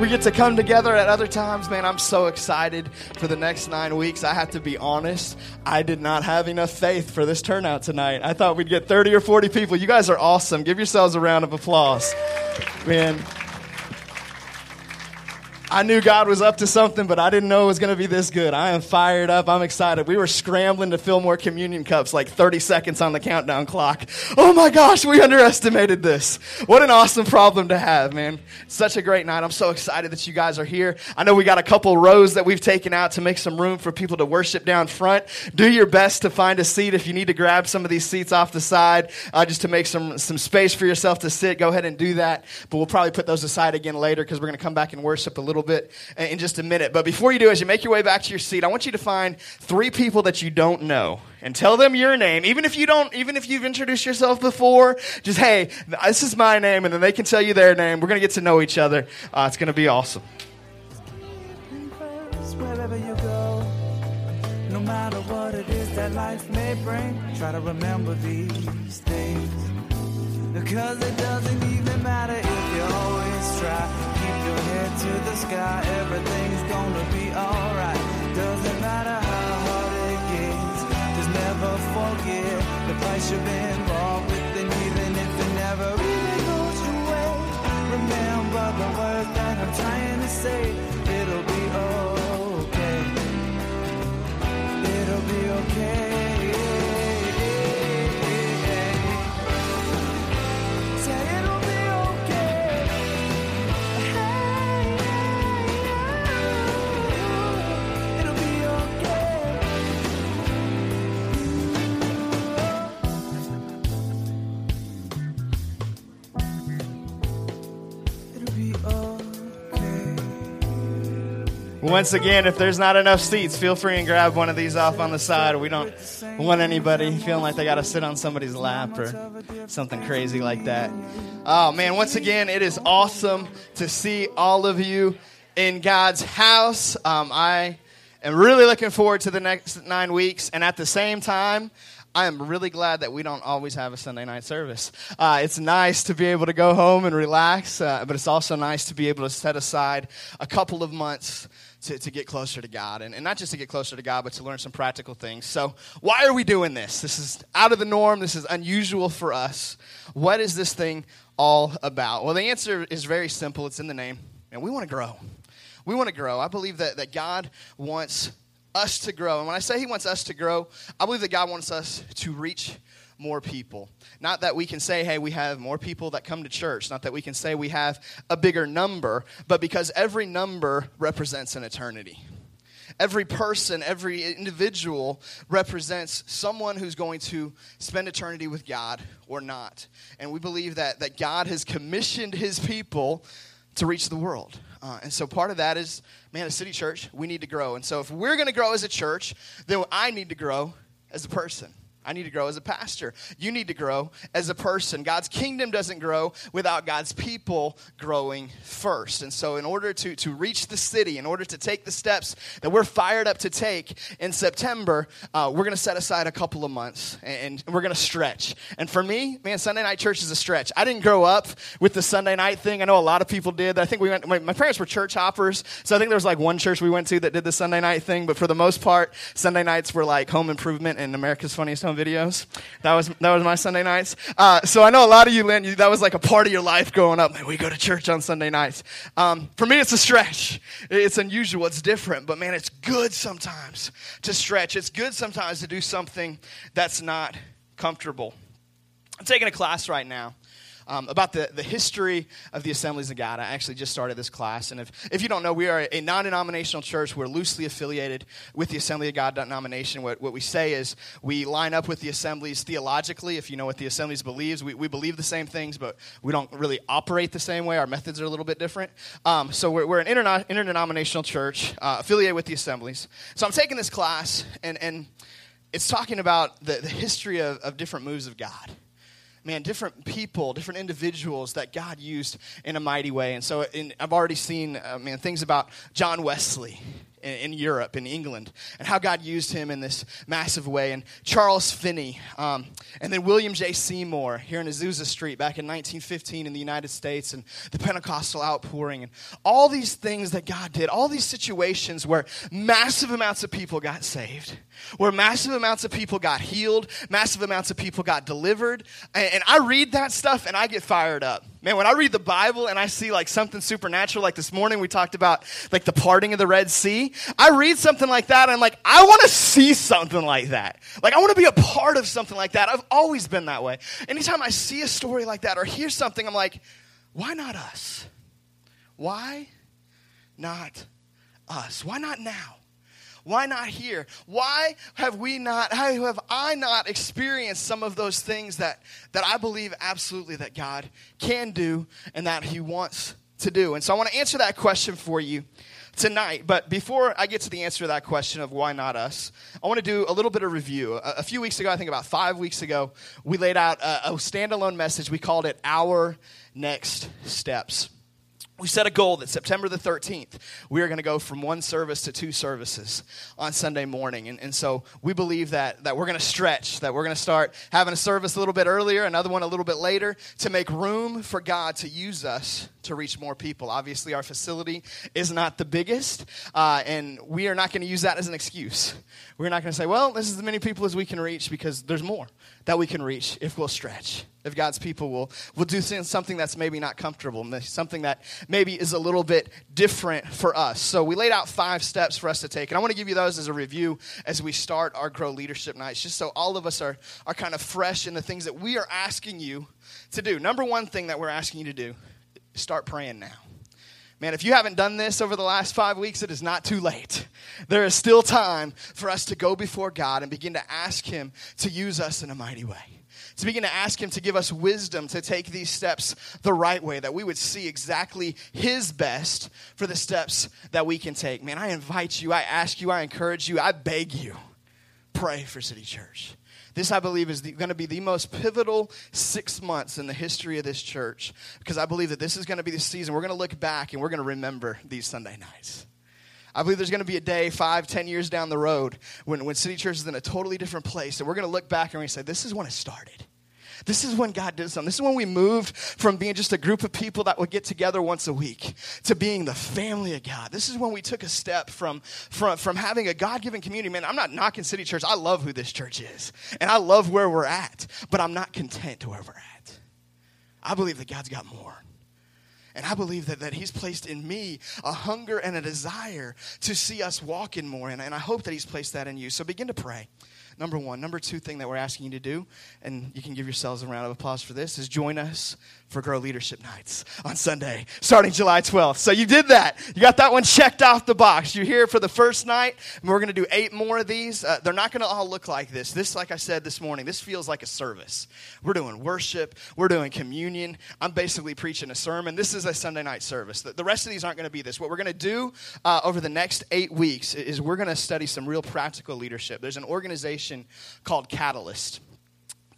we get to come together at other times, man, I'm so excited for the next nine weeks. I have to be honest, I did not have enough faith for this turnout tonight. I thought we'd get 30 or 40 people. You guys are awesome. Give yourselves a round of applause. Man, I knew God was up to something, but I didn't know it was going to be this good. I am fired up. I'm excited. We were scrambling to fill more communion cups like 30 seconds on the countdown clock. Oh my gosh, we underestimated this. What an awesome problem to have, man. Such a great night. I'm so excited that you guys are here. I know we got a couple rows that we've taken out to make some room for people to worship down front. Do your best to find a seat. If you need to grab some of these seats off the side uh, just to make some, some space for yourself to sit, go ahead and do that. But we'll probably put those aside again later because we're going to come back and worship a little little bit in just a minute. But before you do, as you make your way back to your seat, I want you to find three people that you don't know and tell them your name. Even if you don't, even if you've introduced yourself before, just, hey, this is my name, and then they can tell you their name. We're going to get to know each other. Uh, it's going to be awesome. No matter what it is that life may bring, try to remember these things. Because it doesn't even matter if you always try to the sky, everything's gonna be alright. Doesn't matter how hard it gets, just never forget the price you've been involved with, and even if it never really goes your way, remember the words that I'm trying to say. It'll be okay. It'll be okay. Once again, if there's not enough seats, feel free and grab one of these off on the side. We don't want anybody feeling like they got to sit on somebody's lap or something crazy like that. Oh, man, once again, it is awesome to see all of you in God's house. Um, I am really looking forward to the next nine weeks, and at the same time, I am really glad that we don't always have a Sunday night service. Uh, it's nice to be able to go home and relax, uh, but it's also nice to be able to set aside a couple of months to, to get closer to God. And, and not just to get closer to God, but to learn some practical things. So, why are we doing this? This is out of the norm. This is unusual for us. What is this thing all about? Well, the answer is very simple it's in the name. And we want to grow. We want to grow. I believe that, that God wants us to grow. And when I say He wants us to grow, I believe that God wants us to reach more people. Not that we can say, hey, we have more people that come to church. Not that we can say we have a bigger number, but because every number represents an eternity. Every person, every individual represents someone who's going to spend eternity with God or not. And we believe that, that God has commissioned his people to reach the world. Uh, and so part of that is, man, a city church, we need to grow. And so if we're going to grow as a church, then I need to grow as a person. I need to grow as a pastor. You need to grow as a person. God's kingdom doesn't grow without God's people growing first. And so, in order to, to reach the city, in order to take the steps that we're fired up to take in September, uh, we're going to set aside a couple of months and, and we're going to stretch. And for me, man, Sunday night church is a stretch. I didn't grow up with the Sunday night thing. I know a lot of people did. I think we went, my, my parents were church hoppers. So I think there was like one church we went to that did the Sunday night thing. But for the most part, Sunday nights were like home improvement and America's Funniest Home videos. That was that was my Sunday nights. Uh, so I know a lot of you, Lynn, you, that was like a part of your life growing up. Man, we go to church on Sunday nights. Um, for me, it's a stretch. It's unusual. It's different, but man, it's good sometimes to stretch. It's good sometimes to do something that's not comfortable. I'm taking a class right now um, about the, the history of the Assemblies of God. I actually just started this class. And if, if you don't know, we are a non denominational church. We're loosely affiliated with the Assembly of God denomination. What, what we say is we line up with the assemblies theologically. If you know what the assemblies believes, we, we believe the same things, but we don't really operate the same way. Our methods are a little bit different. Um, so we're, we're an interna- interdenominational church uh, affiliated with the assemblies. So I'm taking this class, and, and it's talking about the, the history of, of different moves of God man, different people, different individuals that God used in a mighty way. And so in, I've already seen, uh, man, things about John Wesley in, Europe, in England, and how God used him in this massive way. And Charles Finney, um, and then William J. Seymour here in Azusa Street back in 1915 in the United States, and the Pentecostal outpouring, and all these things that God did, all these situations where massive amounts of people got saved, where massive amounts of people got healed, massive amounts of people got delivered. And, and I read that stuff and I get fired up. Man, when I read the Bible and I see like something supernatural, like this morning we talked about like the parting of the Red Sea, I read something like that and I'm like, I want to see something like that. Like, I want to be a part of something like that. I've always been that way. Anytime I see a story like that or hear something, I'm like, why not us? Why not us? Why not now? Why not here? Why have we not, how have I not experienced some of those things that, that I believe absolutely that God can do and that He wants to do? And so I want to answer that question for you tonight. But before I get to the answer to that question of why not us, I want to do a little bit of review. A, a few weeks ago, I think about five weeks ago, we laid out a, a standalone message. We called it Our Next Steps we set a goal that September the 13th, we are going to go from one service to two services on Sunday morning. And, and so we believe that, that we're going to stretch, that we're going to start having a service a little bit earlier, another one a little bit later, to make room for God to use us to reach more people. Obviously, our facility is not the biggest, uh, and we are not going to use that as an excuse. We're not going to say, well, this is as many people as we can reach because there's more that we can reach if we'll stretch if God's people will, will do something that's maybe not comfortable, something that maybe is a little bit different for us. So we laid out five steps for us to take, and I want to give you those as a review as we start our Grow Leadership Nights, just so all of us are, are kind of fresh in the things that we are asking you to do. Number one thing that we're asking you to do, start praying now. Man, if you haven't done this over the last five weeks, it is not too late. There is still time for us to go before God and begin to ask Him to use us in a mighty way to begin to ask Him to give us wisdom to take these steps the right way, that we would see exactly His best for the steps that we can take. Man, I invite you, I ask you, I encourage you, I beg you, pray for City Church. This, I believe, is going to be the most pivotal six months in the history of this church because I believe that this is going to be the season we're going to look back and we're going to remember these Sunday nights. I believe there's going to be a day five, ten years down the road when, when City Church is in a totally different place, and we're going to look back and we're going to say, This is when it started. This is when God did something. This is when we moved from being just a group of people that would get together once a week to being the family of God. This is when we took a step from, from, from having a God given community. Man, I'm not knocking City Church. I love who this church is, and I love where we're at, but I'm not content to where we're at. I believe that God's got more. And I believe that, that He's placed in me a hunger and a desire to see us walk in more. And, and I hope that He's placed that in you. So begin to pray number one. Number two thing that we're asking you to do, and you can give yourselves a round of applause for this, is join us for Grow Leadership Nights on Sunday, starting July 12th. So you did that. You got that one checked off the box. You're here for the first night, and we're going to do eight more of these. Uh, they're not going to all look like this. This, like I said this morning, this feels like a service. We're doing worship, we're doing communion. I'm basically preaching a sermon. This is a Sunday night service. The, the rest of these aren't going to be this. What we're going to do uh, over the next eight weeks is we're going to study some real practical leadership. There's an organization called Catalyst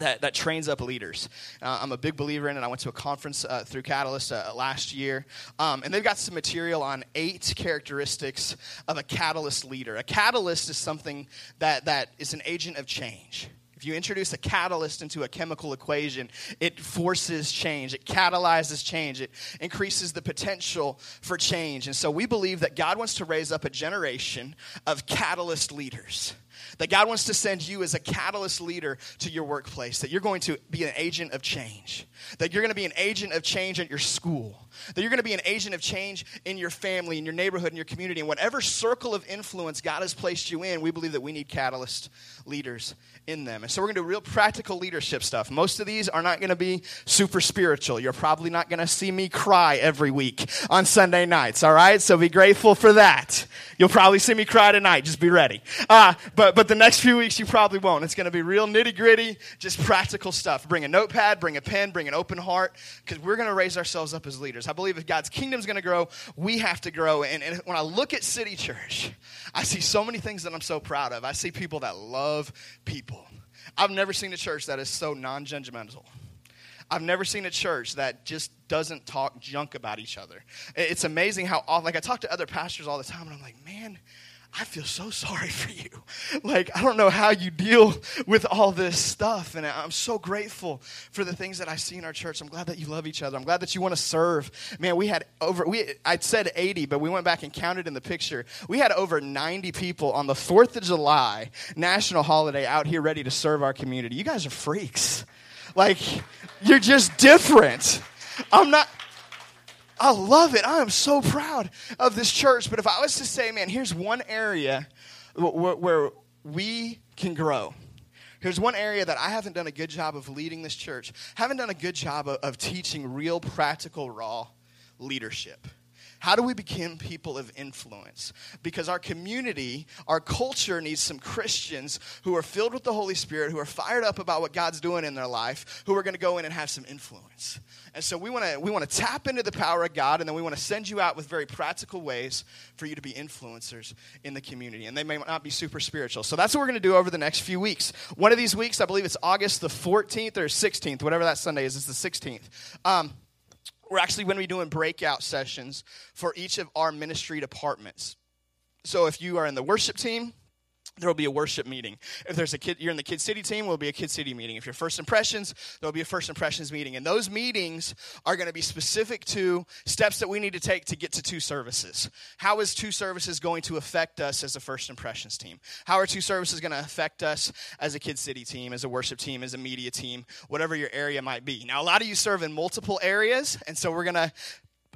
that, that trains up leaders. Uh, I'm a big believer in it. I went to a conference uh, through Catalyst uh, last year, um, and they've got some material on eight characteristics of a catalyst leader. A catalyst is something that, that is an agent of change. If you introduce a catalyst into a chemical equation, it forces change, it catalyzes change, it increases the potential for change. And so we believe that God wants to raise up a generation of catalyst leaders that God wants to send you as a catalyst leader to your workplace, that you're going to be an agent of change, that you're going to be an agent of change at your school, that you're going to be an agent of change in your family, in your neighborhood, in your community, in whatever circle of influence God has placed you in. We believe that we need catalyst leaders in them. And so we're going to do real practical leadership stuff. Most of these are not going to be super spiritual. You're probably not going to see me cry every week on Sunday nights, all right? So be grateful for that. You'll probably see me cry tonight. Just be ready. Uh, but, but the next few weeks, you probably won't. It's going to be real nitty gritty, just practical stuff. Bring a notepad, bring a pen, bring an open heart, because we're going to raise ourselves up as leaders. I believe if God's kingdom is going to grow, we have to grow. And, and when I look at City Church, I see so many things that I'm so proud of. I see people that love people. I've never seen a church that is so non judgmental. I've never seen a church that just doesn't talk junk about each other. It's amazing how, often, like, I talk to other pastors all the time, and I'm like, man, I feel so sorry for you. Like, I don't know how you deal with all this stuff. And I'm so grateful for the things that I see in our church. I'm glad that you love each other. I'm glad that you want to serve. Man, we had over, we, I'd said 80, but we went back and counted in the picture. We had over 90 people on the 4th of July, national holiday, out here ready to serve our community. You guys are freaks. Like, you're just different. I'm not. I love it. I am so proud of this church. But if I was to say, man, here's one area where, where we can grow. Here's one area that I haven't done a good job of leading this church. Haven't done a good job of, of teaching real, practical, raw leadership. How do we become people of influence? Because our community, our culture needs some Christians who are filled with the Holy Spirit, who are fired up about what God's doing in their life, who are going to go in and have some influence. And so we want to we want to tap into the power of God, and then we want to send you out with very practical ways for you to be influencers in the community. And they may not be super spiritual. So that's what we're going to do over the next few weeks. One of these weeks, I believe it's August the 14th or 16th, whatever that Sunday is. It's the 16th. Um, we're actually going to be doing breakout sessions for each of our ministry departments. So if you are in the worship team, there will be a worship meeting. If there's a kid, you're in the Kid City team, will be a Kid City meeting. If you're First Impressions, there'll be a First Impressions meeting. And those meetings are going to be specific to steps that we need to take to get to two services. How is two services going to affect us as a First Impressions team? How are two services going to affect us as a Kid City team, as a worship team, as a media team, whatever your area might be? Now, a lot of you serve in multiple areas, and so we're going to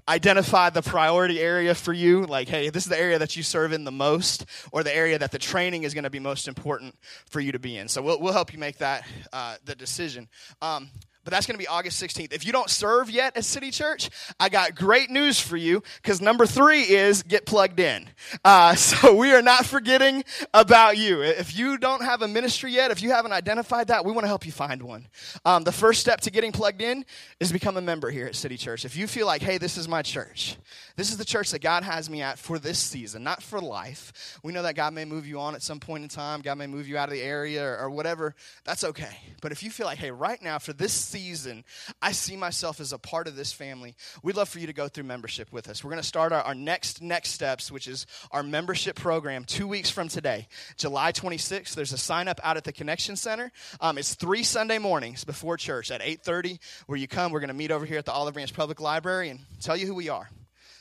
identify the priority area for you like hey this is the area that you serve in the most or the area that the training is going to be most important for you to be in. So we'll, we'll help you make that uh, the decision. Um, but that's going to be August 16th. If you don't serve yet at City Church, I got great news for you because number three is get plugged in. Uh, so we are not forgetting about you. If you don't have a ministry yet, if you haven't identified that, we want to help you find one. Um, the first step to getting plugged in is become a member here at City Church. If you feel like, hey, this is my church, this is the church that God has me at for this season, not for life. We know that God may move you on at some point in time, God may move you out of the area or, or whatever. That's okay. But if you feel like, hey, right now for this season, I see myself as a part of this family. We'd love for you to go through membership with us. We're going to start our, our next next steps, which is our membership program two weeks from today, July 26th. There's a sign up out at the Connection Center. Um, it's three Sunday mornings before church at 8:30, where you come. We're going to meet over here at the Olive Branch Public Library and tell you who we are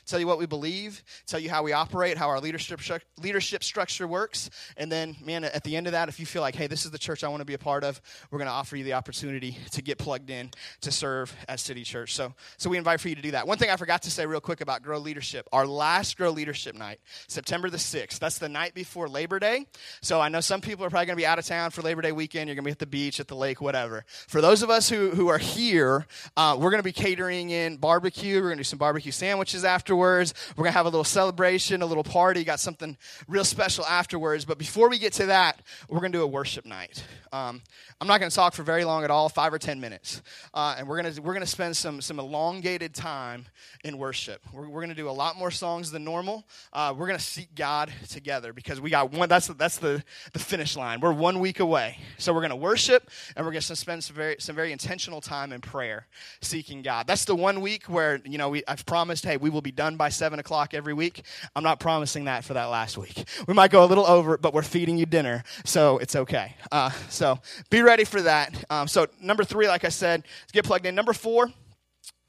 tell you what we believe, tell you how we operate, how our leadership leadership structure works, and then, man, at the end of that, if you feel like, hey, this is the church I want to be a part of, we're going to offer you the opportunity to get plugged in to serve at City Church. So, so we invite for you to do that. One thing I forgot to say real quick about Grow Leadership: our last Grow Leadership night, September the sixth. That's the night before Labor Day. So I know some people are probably going to be out of town for Labor Day weekend. You're going to be at the beach, at the lake, whatever. For those of us who who are here, uh, we're going to be catering in barbecue. We're going to do some barbecue sandwiches after afterwards. We're going to have a little celebration, a little party, got something real special afterwards. But before we get to that, we're going to do a worship night. Um, I'm not going to talk for very long at all, five or 10 minutes. Uh, and we're going to we're to spend some, some elongated time in worship. We're, we're going to do a lot more songs than normal. Uh, we're going to seek God together because we got one, that's, that's the, the finish line. We're one week away. So we're going to worship and we're going to spend some very, some very intentional time in prayer, seeking God. That's the one week where, you know, we, I've promised, hey, we will be done by 7 o'clock every week. I'm not promising that for that last week. We might go a little over, but we're feeding you dinner, so it's okay. Uh, so be ready for that. Um, so, number three, like I said, get plugged in. Number four,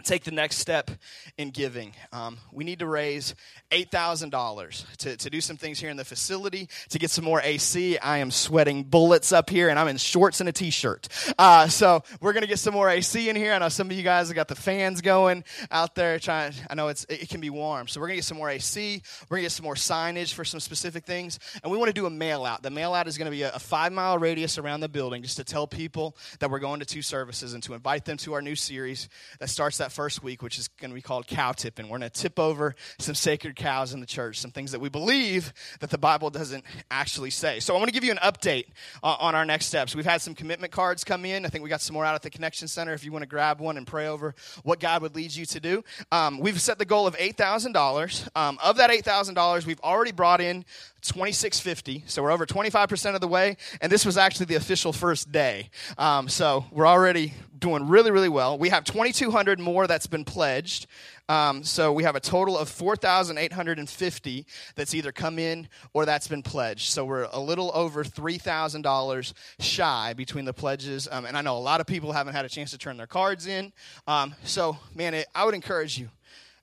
take the next step in giving. Um, we need to raise $8,000 to, do some things here in the facility, to get some more AC. I am sweating bullets up here, and I'm in shorts and a t shirt. Uh, so we're going to get some more AC in here. I know some of you guys have got the fans going out there. Trying, I know it's, it can be warm. So we're going to get some more AC. We're going to get some more signage for some specific things. And we want to do a mail out. The mail out is going to be a, a five mile radius around the building just to tell people that we're going to two services and to invite them to our new series that starts that first week, which is going to be called Cow Tipping. We're going to tip over some sacred cows in the church, some things that we believe that the Bible doesn't actually say. So I want to give you an update uh, on our next steps. We've had some commitment cards come in. I think we got some more out at the Connection Center if you want to grab one and pray over what God would lead you to do. Um, we've set the goal of $8,000. Um, of that $8,000, we've already brought in 2650 so we're over 25% of the way and this was actually the official first day um, so we're already doing really, really well. We have 2,200 more that's been pledged. Um, so we have a total of 4,850 that's either come in or that's been pledged. So we're a little over $3,000 shy between the pledges. Um, and I know a lot of people haven't had a chance to turn their cards in. Um, so, man, it, I would encourage you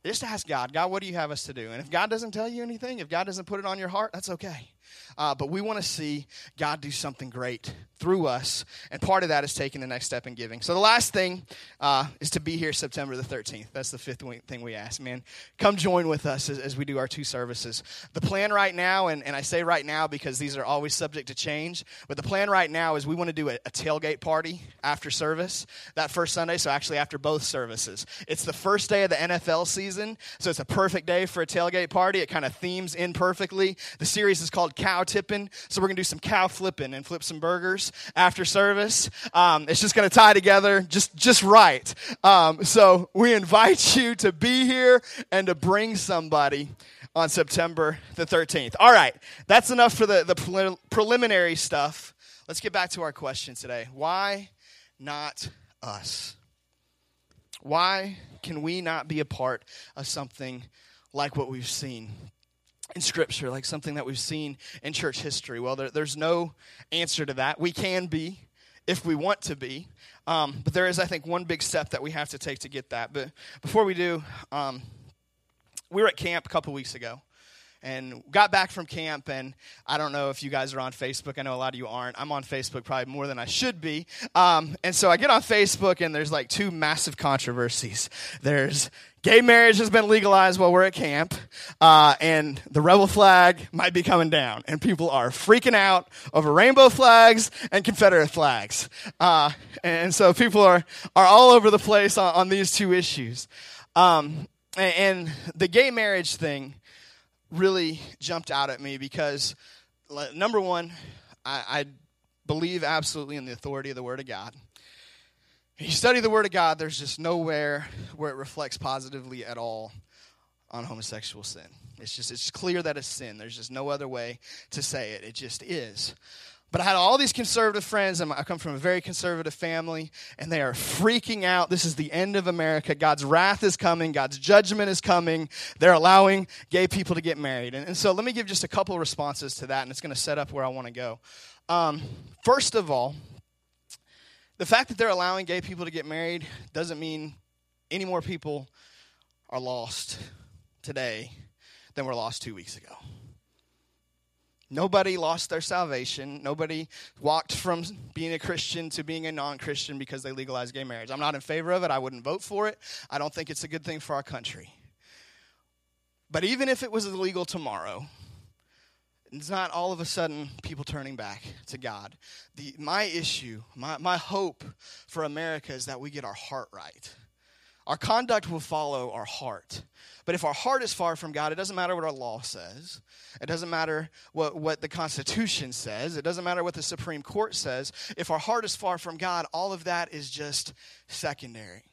just ask God, God, what do you have us to do? And if God doesn't tell you anything, if God doesn't put it on your heart, that's okay. Uh, but we want to see God do something great through us. And part of that is taking the next step in giving. So the last thing uh, is to be here September the 13th. That's the fifth thing we ask, man. Come join with us as, as we do our two services. The plan right now, and, and I say right now because these are always subject to change, but the plan right now is we want to do a, a tailgate party after service that first Sunday, so actually after both services. It's the first day of the NFL season, so it's a perfect day for a tailgate party. It kind of themes in perfectly. The series is called Cow tipping. So we're going to do some cow flipping and flip some burgers after service. Um, it's just going to tie together just, just right. Um, so we invite you to be here and to bring somebody on September the 13th. All right, that's enough for the, the pre- preliminary stuff. Let's get back to our question today. Why not us? Why can we not be a part of something like what we've seen in Scripture, like something that we've seen in church history? Well, there, there's no answer to that. We can be if we want to be, um, but there is, I think, one big step that we have to take to get that. But before we do, um, we were at camp a couple weeks ago and got back from camp and i don't know if you guys are on facebook i know a lot of you aren't i'm on facebook probably more than i should be um, and so i get on facebook and there's like two massive controversies there's gay marriage has been legalized while we're at camp uh, and the rebel flag might be coming down and people are freaking out over rainbow flags and confederate flags uh, and so people are, are all over the place on, on these two issues um, and, and the gay marriage thing really jumped out at me because, number one, I, I believe absolutely in the authority of the Word of God. You study the Word of God, there's just nowhere where it reflects positively at all on homosexual sin. It's just it's clear that it's sin. There's just no other way to say it. It just is. But I had all these conservative friends, and I come from a very conservative family, and they are freaking out. This is the end of America. God's wrath is coming, God's judgment is coming. They're allowing gay people to get married. And, and so let me give just a couple responses to that, and it's going to set up where I want to go. Um, first of all, the fact that they're allowing gay people to get married doesn't mean any more people are lost today than were lost two weeks ago. Nobody lost their salvation. Nobody walked from being a Christian to being a non Christian because they legalized gay marriage. I'm not in favor of it. I wouldn't vote for it. I don't think it's a good thing for our country. But even if it was illegal tomorrow, it's not all of a sudden people turning back to God. The, my issue, my, my hope for America is that we get our heart right. Our conduct will follow our heart. But if our heart is far from God, it doesn't matter what our law says. It doesn't matter what, what the Constitution says. It doesn't matter what the Supreme Court says. If our heart is far from God, all of that is just secondary.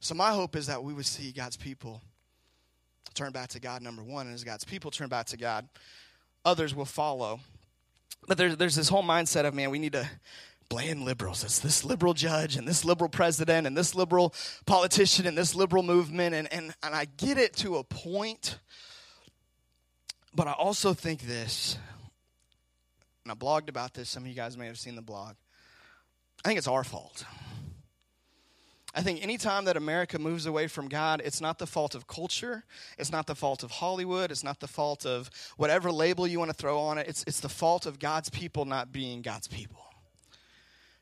So, my hope is that we would see God's people turn back to God, number one. And as God's people turn back to God, others will follow. But there's, there's this whole mindset of, man, we need to blame liberals. It's this liberal judge and this liberal president and this liberal politician and this liberal movement. And, and, and I get it to a point, but I also think this, and I blogged about this. Some of you guys may have seen the blog. I think it's our fault. I think anytime that America moves away from God, it's not the fault of culture. It's not the fault of Hollywood. It's not the fault of whatever label you want to throw on it. It's, it's the fault of God's people not being God's people.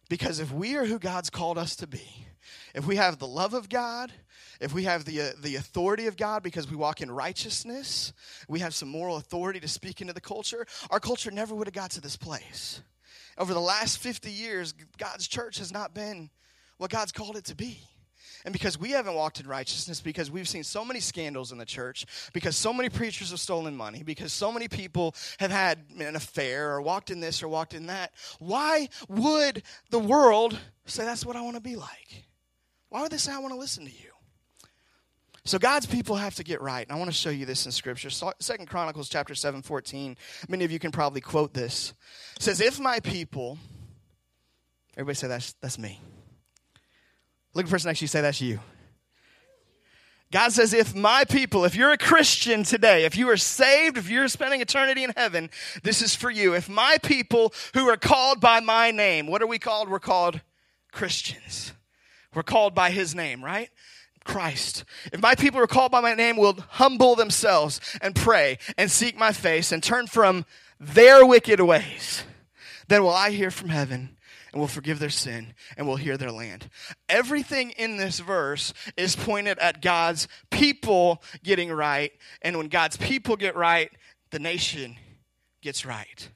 Because if we are who God's called us to be, if we have the love of God, if we have the, uh, the authority of God because we walk in righteousness, we have some moral authority to speak into the culture, our culture never would have got to this place. Over the last 50 years, God's church has not been what God's called it to be. And because we haven't walked in righteousness, because we've seen so many scandals in the church, because so many preachers have stolen money, because so many people have had an affair or walked in this or walked in that, why would the world say, That's what I want to be like? Why would they say, I want to listen to you? So God's people have to get right. And I want to show you this in Scripture. Second Chronicles chapter 7, 14. Many of you can probably quote this. It says, If my people, everybody say that's that's me. Look at the person next to you, say that's you. God says, if my people, if you're a Christian today, if you are saved, if you're spending eternity in heaven, this is for you. If my people who are called by my name, what are we called? We're called Christians. We're called by his name, right? Christ. If my people are called by my name will humble themselves and pray and seek my face and turn from their wicked ways, then will I hear from heaven and will forgive their sin and will hear their land. Everything in this verse is pointed at God's people getting right. And when God's people get right, the nation gets right.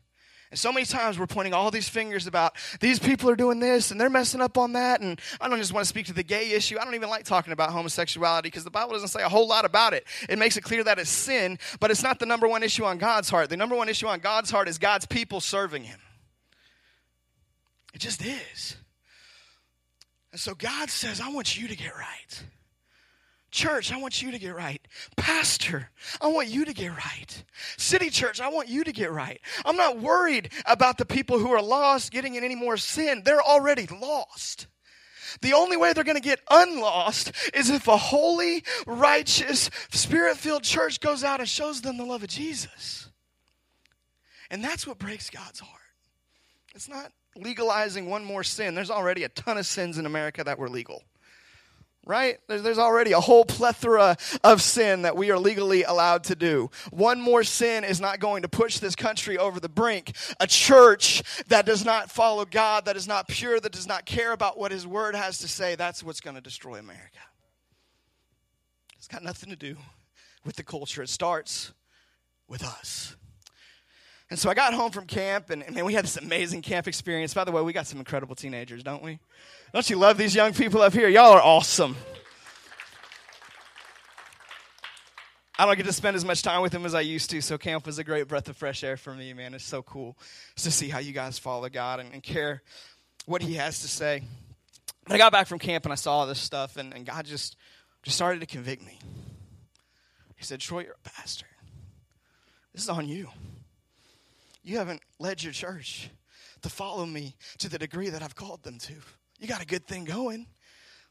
And so many times we're pointing all these fingers about these people are doing this and they're messing up on that. And I don't just want to speak to the gay issue. I don't even like talking about homosexuality because the Bible doesn't say a whole lot about it. It makes it clear that it's sin, but it's not the number one issue on God's heart. The number one issue on God's heart is God's people serving Him. It just is. And so God says, I want you to get right. Church, I want you to get right. Pastor, I want you to get right. City church, I want you to get right. I'm not worried about the people who are lost getting in any more sin. They're already lost. The only way they're going to get unlost is if a holy, righteous, spirit filled church goes out and shows them the love of Jesus. And that's what breaks God's heart. It's not legalizing one more sin. There's already a ton of sins in America that were legal. Right? There's, already a whole plethora of sin that we are legally allowed to do. One more sin is not going to push this country over the brink. A church that does not follow God, that is not pure, that does not care about what His Word has to say, that's what's going to destroy America. It's got nothing to do with the culture. It starts with us. And so I got home from camp, and, and man, we had this amazing camp experience. By the way, we got some incredible teenagers, don't we? Don't you love these young people up here? Y'all are awesome. I don't get to spend as much time with them as I used to, so camp was a great breath of fresh air for me, man. It's so cool to see how you guys follow God and, and care what He has to say. But I got back from camp and I saw all this stuff, and, and God just, just started to convict me. He said, Troy, you're a pastor. This is on you you haven't led your church to follow me to the degree that I've called them to. You got a good thing going.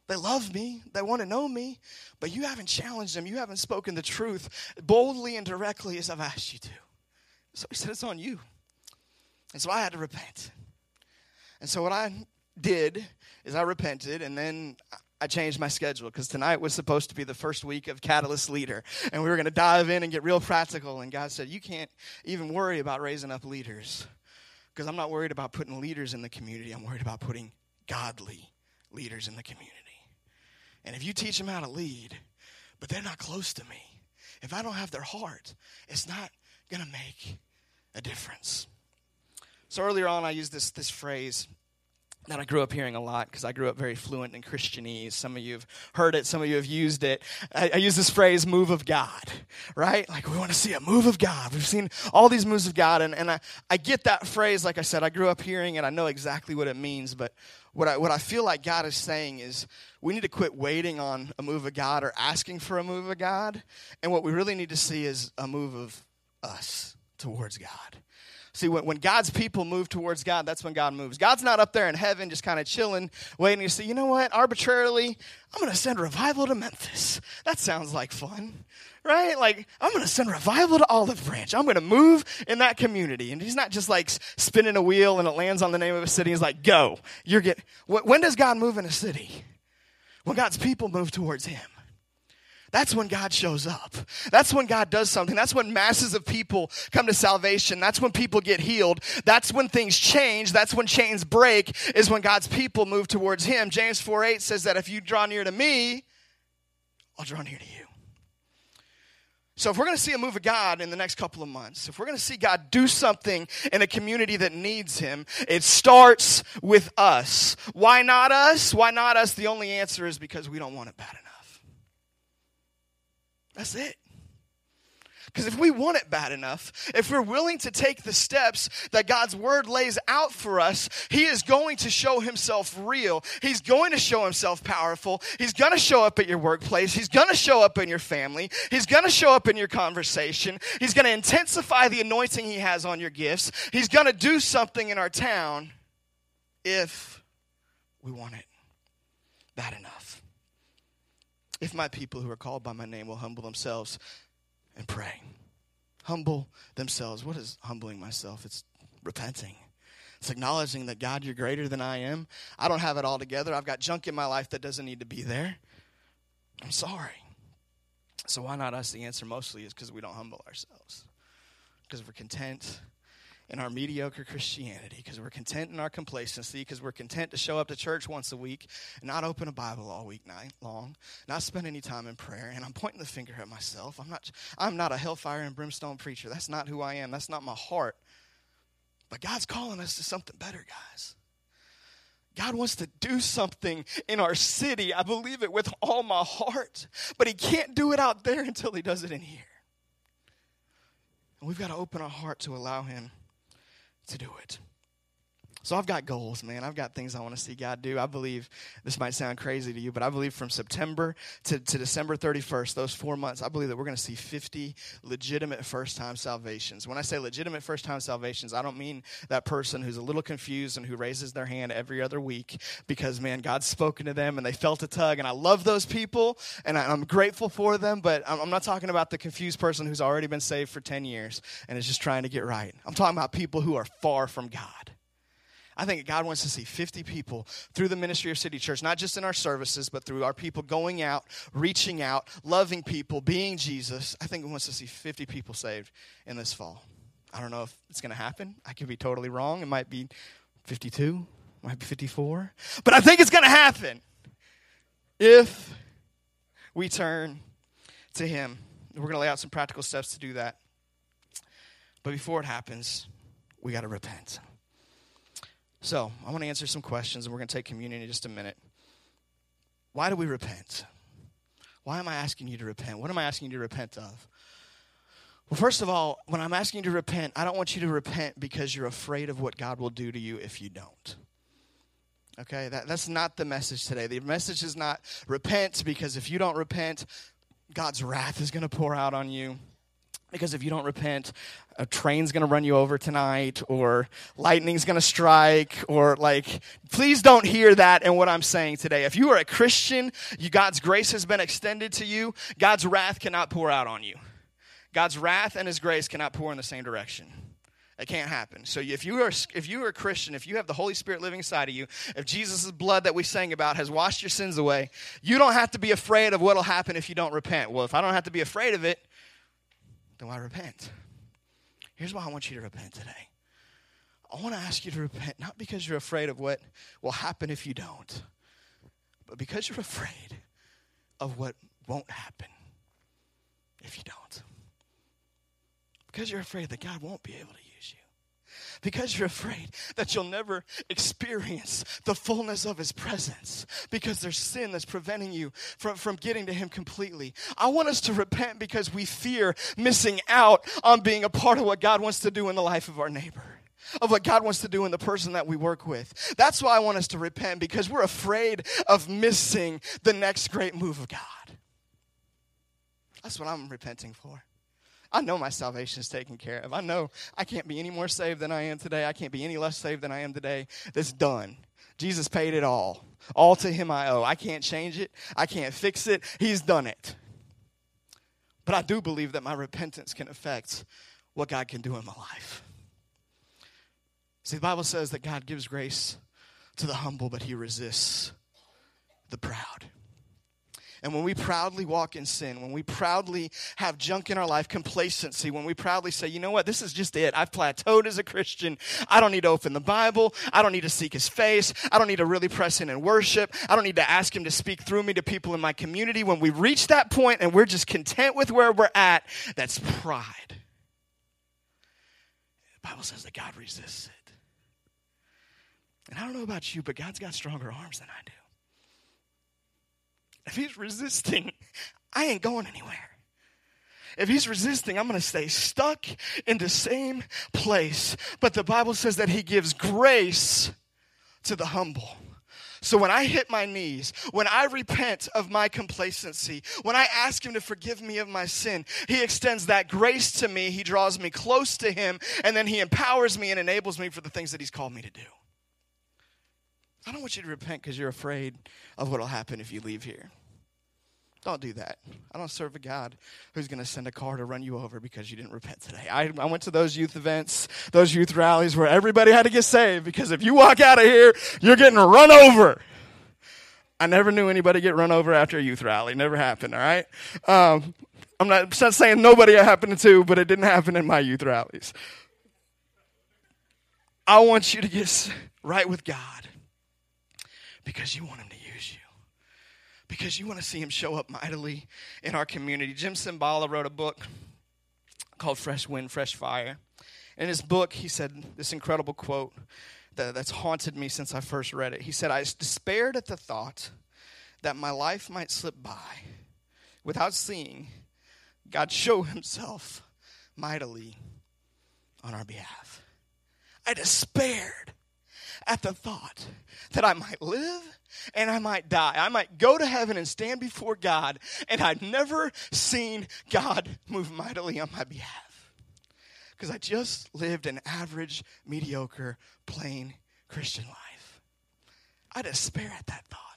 They love me, they want to know me, but you haven't challenged them. You haven't spoken the truth boldly and directly as I've asked you to. So he said, It's on you. And so I had to repent. And so what I did is I repented, and then I changed my schedule because tonight was supposed to be the first week of Catalyst Leader. And we were going to dive in and get real practical. And God said, You can't even worry about raising up leaders because I'm not worried about putting leaders in the community. I'm worried about putting godly leaders in the community. And if you teach them how to lead, but they're not close to me, if I don't have their heart, it's not going to make a difference. So earlier on, I used this, this phrase that I grew up hearing a lot because I grew up very fluent in Christianese. Some of you have heard it, some of you have used it. I, I, use this phrase, move of God, right? Like, we want to see a move of God. We've seen all these moves of God, and, and I, I get that phrase, like I said, I grew up hearing it, I know exactly what it means, but what I, what I feel like God is saying is we need to quit waiting on a move of God or asking for a move of God, and what we really need to see is a move of us towards God. See, when, when God's people move towards God, that's when God moves. God's not up there in heaven just kind of chilling, waiting to say, you know what, arbitrarily, I'm going to send revival to Memphis. That sounds like fun, right? Like, I'm going to send revival to Olive Branch. I'm going to move in that community. And he's not just like spinning a wheel and it lands on the name of a city. He's like, go. You're get. When does God move in a city? When God's people move towards him. That's when God shows up. That's when God does something. That's when masses of people come to salvation. That's when people get healed. That's when things change. That's when chains break, is when God's people move towards Him. James 4 8 says that if you draw near to me, I'll draw near to you. So, if we're going to see a move of God in the next couple of months, if we're going to see God do something in a community that needs Him, it starts with us. Why not us? Why not us? The only answer is because we don't want it bad enough. That's it. Because if we want it bad enough, if we're willing to take the steps that God's word lays out for us, He is going to show Himself real. He's going to show Himself powerful. He's going to show up at your workplace. He's going to show up in your family. He's going to show up in your conversation. He's going to intensify the anointing He has on your gifts. He's going to do something in our town if we want it. that enough? If my people who are called by my name will humble themselves and pray. Humble themselves. What is humbling myself? It's repenting. It's acknowledging that God, you're greater than I am. I don't have it all together. I've got junk in my life that doesn't need to be there. I'm sorry. So, why not us? The answer mostly is because we don't humble ourselves, because we're content in our mediocre Christianity, because we're content in our complacency, because we're content to show up to church once a week and not open a Bible all week night long, not spend any time in prayer. And I'm pointing the finger at myself. I'm not, I'm not a hellfire and brimstone preacher. That's not who I am. That's not my heart. But God's calling us to something better, guys. God wants to do something in our city. I believe it with all my heart. But He can't do it out there until He does it in here. And we've got to open our heart to allow Him to do it. So I've got goals, man. I've got things I want to see God do. I believe this might sound crazy to you, but I believe from September to, to December 31st, those four months, I believe that we're going to see 50 legitimate first time salvations. When I say legitimate first time salvations, I don't mean that person who's a little confused and who raises their hand every other week because, man, God's spoken to them and they felt a tug. And I love those people and I, am grateful for them, but I'm, I'm not talking about the confused person who's already been saved for 10 years and is just trying to get right. I'm talking about people who are far from God. I think God wants to see 50 people through the ministry of City Church, not just in our services, but through our people going out, reaching out, loving people, being Jesus. I think He wants to see 50 people saved in this fall. I don't know if it's going to happen. I could be totally wrong. It might be 52, might be 54. But I think it's going to happen if we turn to Him. We're going to lay out some practical steps to do that. But before it happens, we got to repent. So, I want to answer some questions and we're going to take communion in just a minute. Why do we repent? Why am I asking you to repent? What am I asking you to repent of? Well, first of all, when I'm asking you to repent, I don't want you to repent because you're afraid of what God will do to you if you don't. Okay, that, that's not the message today. The message is not repent because if you don't repent, God's wrath is going to pour out on you. Because if you don't repent, a train's going to run you over tonight, or lightning's going to strike, or like, please don't hear that in what I'm saying today. If you are a Christian, you, God's grace has been extended to you, God's wrath cannot pour out on you. God's wrath and His grace cannot pour in the same direction. It can't happen. So if you are if you are a Christian, if you have the Holy Spirit living inside of you, if Jesus' blood that we sang about has washed your sins away, you don't have to be afraid of what'll happen if you don't repent. Well, if I don't have to be afraid of it, then why repent? Here's why I want you to repent today. I want to ask you to repent, not because you're afraid of what will happen if you don't, but because you're afraid of what won't happen if you don't. Because you're afraid that God won't be able to because you're afraid that you'll never experience the fullness of his presence because there's sin that's preventing you from, from getting to him completely. I want us to repent because we fear missing out on being a part of what God wants to do in the life of our neighbor of what God wants to do in the person that we work with. That's why I want us to repent because we're afraid of missing the next great move of God. That's what I'm repenting for. I know my salvation is taken care of. I know I can't be any more saved than I am today. I can't be any less saved than I am today. That's done. Jesus paid it all. All to him I owe. I can't change it. I can't fix it. He's done it. But I do believe that my repentance can affect what God can do in my life. See, the Bible says that God gives grace to the humble, but he resists the proud. And when we proudly walk in sin, when we proudly have junk in our life, complacency, when we proudly say, you know what, this is just it. I've plateaued as a Christian. I don't need to open the Bible. I don't need to seek his face. I don't need to really press in and worship. I don't need to ask him to speak through me to people in my community. When we reach that point and we're just content with where we're at, that's pride. The Bible says that God resists it. And I don't know about you, but God's got stronger arms than I do. If he's resisting, I ain't going anywhere. If he's resisting, I'm going to stay stuck in the same place. But the Bible says that he gives grace to the humble. So when I hit my knees, when I repent of my complacency, when I ask Him to forgive me of my sin, He extends that grace to me. He draws me close to Him, and then He empowers me and enables me for the things that He's called me to do. I don't want you to repent because you're afraid of what will happen if you leave here. Don't do that. I don't serve a God who's going to send a car to run you over because you didn't repent today. I, I went to those youth events, those youth rallies where everybody had to get saved because if you walk out of here, you're getting run over. I never knew anybody get run over after a youth rally. Never happened, all right? Um, I'm not, not saying nobody happened to, but it didn't happen in my youth rallies. I want you to get right with God because you want Him to use you. Because you want to see Him show up mightily in our community. Jim Cymbala wrote a book called Fresh Wind, Fresh Fire. In his book, he said this incredible quote that, that's haunted me since I first read it. He said, I despaired at the thought that my life might slip by without seeing God show himself mightily on our behalf. I despaired at the thought that I might live and I might die. I might go to heaven and stand before God, and I'd never seen God move mightily on my behalf. Because I just lived an average, mediocre, plain Christian life. I despair at that thought.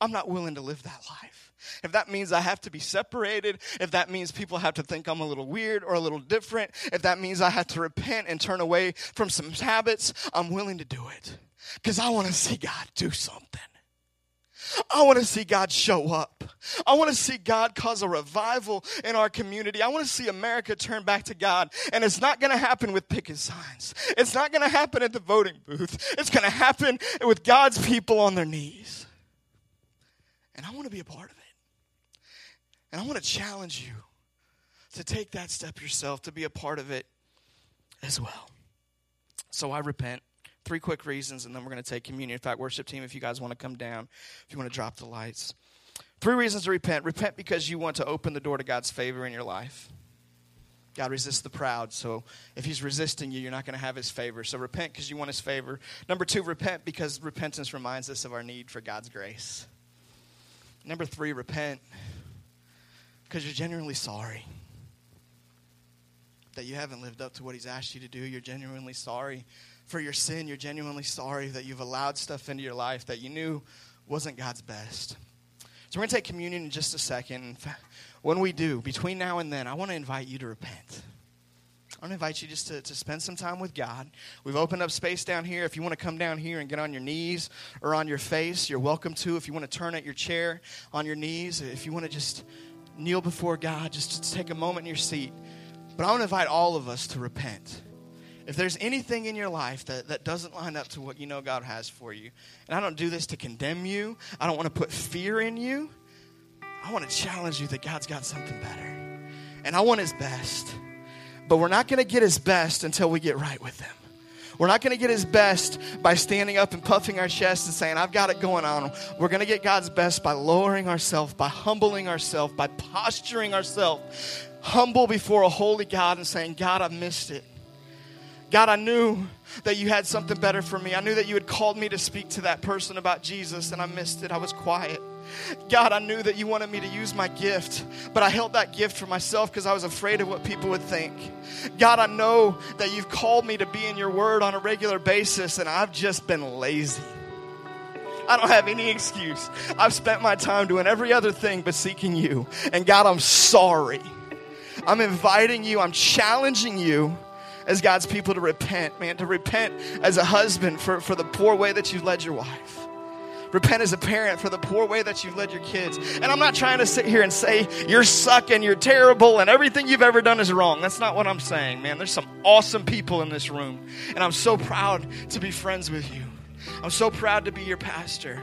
I'm not willing to live that life. If that means I have to be separated, if that means people have to think I'm a little weird or a little different, if that means I have to repent and turn away from some habits, I'm willing to do it. Because I want to see God do something. I want to see God show up. I want to see God cause a revival in our community. I want to see America turn back to God. And it's not going to happen with picket signs, it's not going to happen at the voting booth. It's going to happen with God's people on their knees. And I want to be a part of it. And I want to challenge you to take that step yourself, to be a part of it as well. So I repent. Three quick reasons, and then we're going to take communion. In fact, worship team, if you guys want to come down, if you want to drop the lights. Three reasons to repent. Repent because you want to open the door to God's favor in your life. God resists the proud. So if he's resisting you, you're not going to have his favor. So repent because you want his favor. Number two, repent because repentance reminds us of our need for God's grace. Number three, repent because you're genuinely sorry that you haven't lived up to what he's asked you to do. You're genuinely sorry for your sin. You're genuinely sorry that you've allowed stuff into your life that you knew wasn't God's best. So we're going to take communion in just a second. When we do, between now and then, I want to invite you to repent. I want to invite you just to, to spend some time with God. We've opened up space down here. If you want to come down here and get on your knees or on your face, you're welcome to. If you want to turn at your chair on your knees, if you want to just kneel before God, just to take a moment in your seat. But I want to invite all of us to repent. If there's anything in your life that, that doesn't line up to what you know God has for you, and I don't do this to condemn you, I don't want to put fear in you. I want to challenge you that God's got something better. And I want His best. But we're not going to get His best until we get right with Him. We're not going to get his best by standing up and puffing our chest and saying, I've got it going on. We're going to get God's best by lowering ourselves, by humbling ourselves, by posturing ourselves humble before a holy God and saying, God, I missed it. God, I knew that you had something better for me. I knew that you had called me to speak to that person about Jesus, and I missed it. I was quiet. God, I knew that you wanted me to use my gift, but I held that gift for myself because I was afraid of what people would think. God, I know that you've called me to be in your word on a regular basis, and I've just been lazy. I don't have any excuse. I've spent my time doing every other thing but seeking you. And God, I'm sorry. I'm inviting you, I'm challenging you as God's people to repent, man, to repent as a husband for, for the poor way that you led your wife. Repent as a parent for the poor way that you've led your kids. And I'm not trying to sit here and say you're sucking, you're terrible, and everything you've ever done is wrong. That's not what I'm saying, man. There's some awesome people in this room, and I'm so proud to be friends with you. I'm so proud to be your pastor.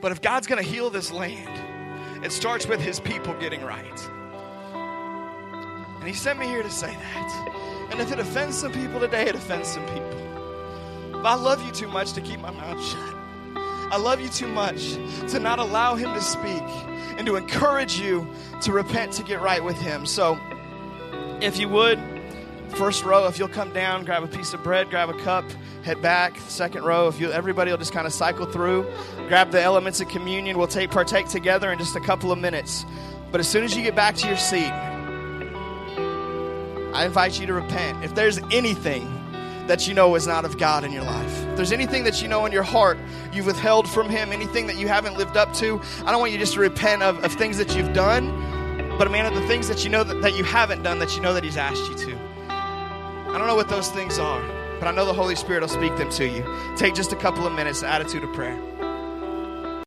But if God's going to heal this land, it starts with his people getting right. And he sent me here to say that. And if it offends some people today, it offends some people. But I love you too much to keep my mouth shut. I love you too much to not allow him to speak and to encourage you to repent to get right with him. So, if you would, first row, if you'll come down, grab a piece of bread, grab a cup, head back. Second row, if you, everybody will just kind of cycle through, grab the elements of communion. We'll take partake together in just a couple of minutes. But as soon as you get back to your seat, I invite you to repent. If there's anything that you know is not of God in your life. If there's anything that you know in your heart you've withheld from Him, anything that you haven't lived up to, I don't want you just to repent of, of things that you've done, but man, of the things that you know that, that you haven't done that you know that He's asked you to. I don't know what those things are, but I know the Holy Spirit will speak them to you. Take just a couple of minutes, attitude of prayer.